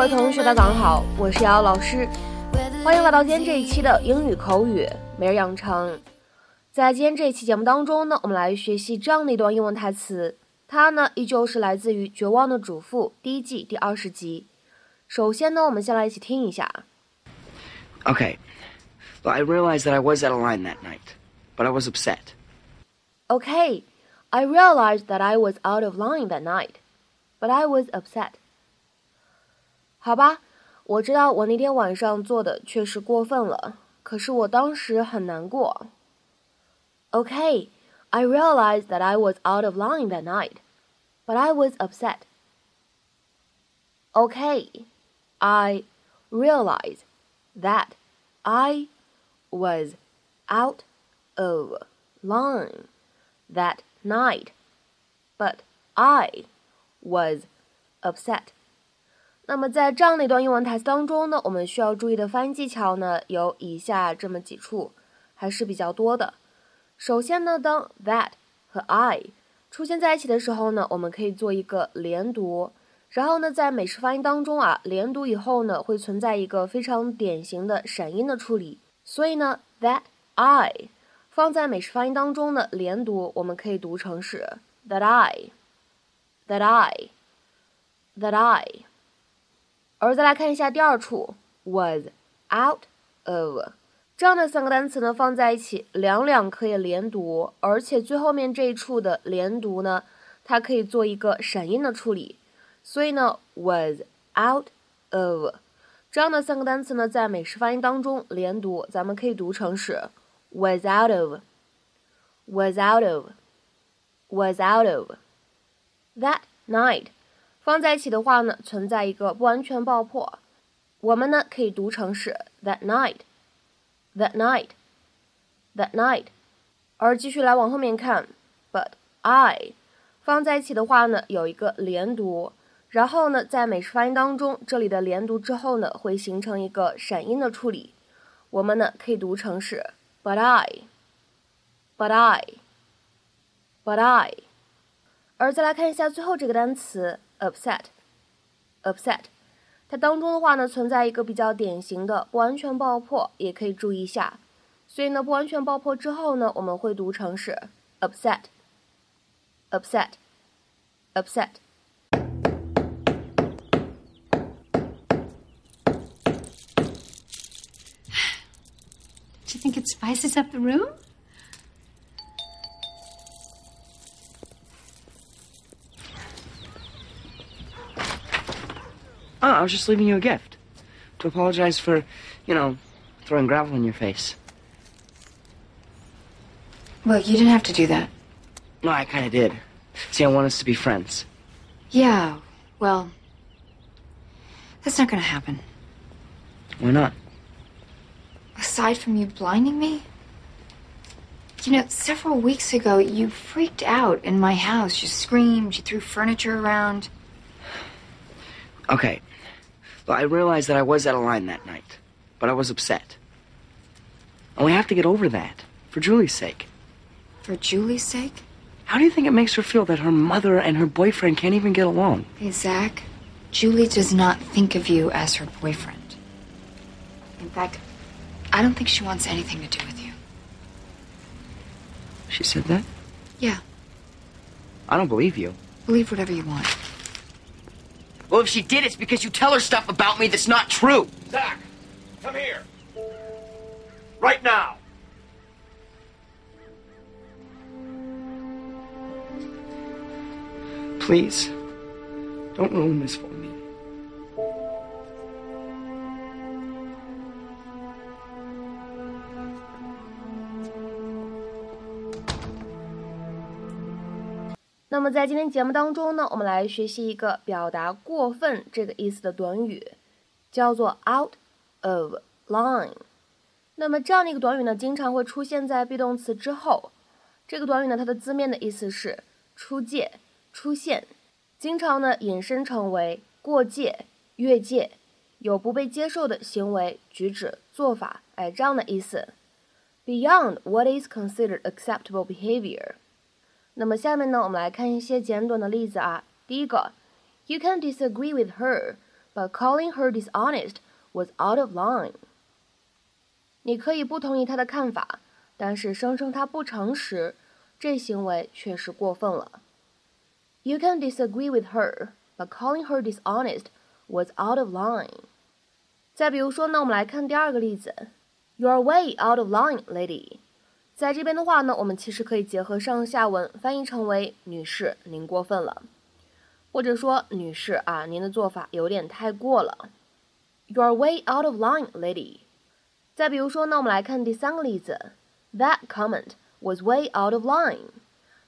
嗨，各位同学，大家好，我是瑶瑶老师，欢迎来到今天这一期的英语口语每日养成。在今天这一期节目当中呢，我们来学习这样的一段英文台词，它呢依旧是来自于《绝望的主妇》第一季第二十集。首先呢，我们先来一起听一下。Okay. Well, I realized that I was out of line that night, but I was upset. Okay, I realized that I was out of line that night, but I was upset. 好吧，我知道我那天晚上做的确实过分了，可是我当时很难过。Okay, I realized that I was out of line that night, but I was upset. Okay, I realized that I was out of line that night, but I was upset. 那么在这样的一段英文台词当中呢，我们需要注意的发音技巧呢有以下这么几处，还是比较多的。首先呢，当 that 和 I 出现在一起的时候呢，我们可以做一个连读。然后呢，在美式发音当中啊，连读以后呢，会存在一个非常典型的闪音的处理。所以呢，that I 放在美式发音当中呢，连读我们可以读成是 that I，that I，that I。而再来看一下第二处 was out of 这样的三个单词呢，放在一起，两两可以连读，而且最后面这一处的连读呢，它可以做一个闪音的处理。所以呢，was out of 这样的三个单词呢，在美式发音当中连读，咱们可以读成是 was out of，was out of，was out of。That night 放在一起的话呢，存在一个不完全爆破，我们呢可以读成是 that night，that night，that night。而继续来往后面看，but I 放在一起的话呢，有一个连读。然后呢，在美式发音当中，这里的连读之后呢，会形成一个闪音的处理。我们呢可以读成是 but I，but I，but I。而再来看一下最后这个单词 upset，upset，它当中的话呢存在一个比较典型的不完全爆破，也可以注意一下。所以呢，不完全爆破之后呢，我们会读成是 upset，upset，upset。think it spices up the room? Oh, I was just leaving you a gift. To apologize for, you know, throwing gravel in your face. Look, you didn't have to do that. No, I kind of did. See, I want us to be friends. Yeah, well, that's not going to happen. Why not? aside from you blinding me? You know, several weeks ago, you freaked out in my house. You screamed, you threw furniture around. Okay. Well, I realized that I was out of line that night, but I was upset. And we have to get over that, for Julie's sake. For Julie's sake? How do you think it makes her feel that her mother and her boyfriend can't even get along? Hey, Zach, Julie does not think of you as her boyfriend. In fact, I don't think she wants anything to do with you. She said that? Yeah. I don't believe you. Believe whatever you want. Well, if she did, it's because you tell her stuff about me that's not true. Zach, come here. Right now. Please, don't ruin this for me. 那么在今天节目当中呢，我们来学习一个表达过分这个意思的短语，叫做 out of line。那么这样的一个短语呢，经常会出现在 be 动词之后。这个短语呢，它的字面的意思是出界、出现，经常呢引申成为过界、越界，有不被接受的行为、举止、做法，哎，这样的意思。Beyond what is considered acceptable behavior。那么下面呢，我们来看一些简短的例子啊。第一个，You can disagree with her, but calling her dishonest was out of line. 你可以不同意他的看法，但是声称他不诚实，这行为确实过分了。You can disagree with her, but calling her dishonest was out of line. 再比如说呢，我们来看第二个例子，You're way out of line, lady. 在这边的话呢，我们其实可以结合上下文翻译成为“女士，您过分了”，或者说“女士啊，您的做法有点太过了”。You're way out of line, lady. 再比如说呢，我们来看第三个例子，That comment was way out of line.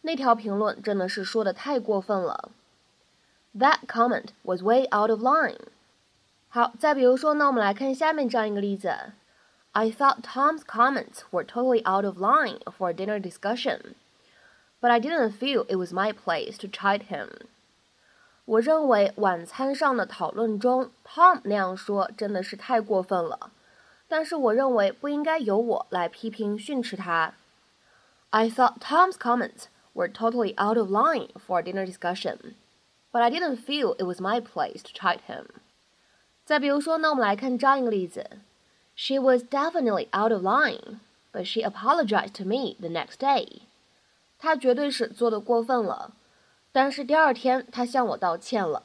那条评论真的是说的太过分了。That comment was way out of line. 好，再比如说呢，我们来看下面这样一个例子。I thought Tom's comments were totally out of line for a dinner discussion, but I didn't feel it was my place to chide him. 我认为晚餐上的讨论中，Tom 那样说真的是太过分了，但是我认为不应该由我来批评训斥他。I thought Tom's comments were totally out of line for a dinner discussion, but I didn't feel it was my place to chide him. 再比如说呢，我们来看这样一个例子。 she was definitely out of line, but she apologized to me the next day. 她绝对是做的过分了，但是第二天她向我道歉了。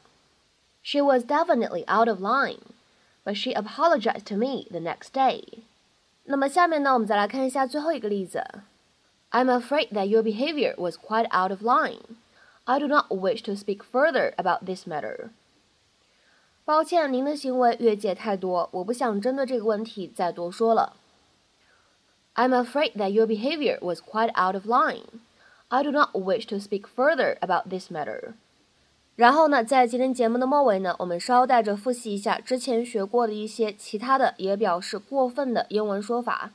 She was definitely out of line, but she apologized to me the next day. 那么下面呢，我们再来看一下最后一个例子。I'm afraid that your behavior was quite out of line. I do not wish to speak further about this matter. 抱歉，您的行为越界太多，我不想针对这个问题再多说了。I'm afraid that your behavior was quite out of line. I do not wish to speak further about this matter. 然后呢，在今天节目的末尾呢，我们稍带着复习一下之前学过的一些其他的也表示过分的英文说法。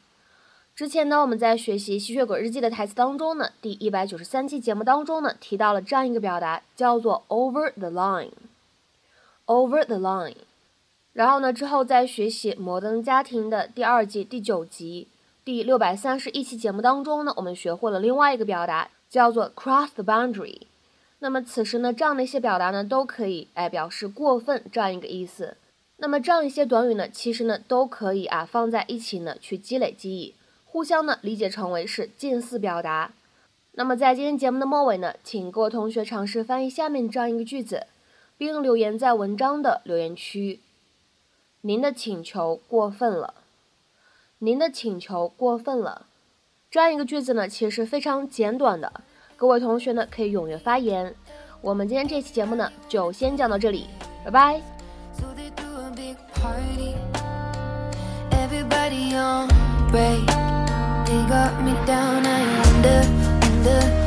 之前呢，我们在学习《吸血鬼日记》的台词当中呢，第一百九十三期节目当中呢，提到了这样一个表达，叫做 over the line。Over the line，然后呢，之后在学习《摩登家庭》的第二季第九集第六百三十一期节目当中呢，我们学会了另外一个表达，叫做 cross the boundary。那么此时呢，这样的一些表达呢，都可以哎表示过分这样一个意思。那么这样一些短语呢，其实呢都可以啊放在一起呢去积累记忆，互相呢理解成为是近似表达。那么在今天节目的末尾呢，请各位同学尝试翻译下面这样一个句子。并留言在文章的留言区。您的请求过分了，您的请求过分了。这样一个句子呢，其实是非常简短的。各位同学呢，可以踊跃发言。我们今天这期节目呢，就先讲到这里，拜拜。So they do a big party. Everybody on break. They got me down, I wonder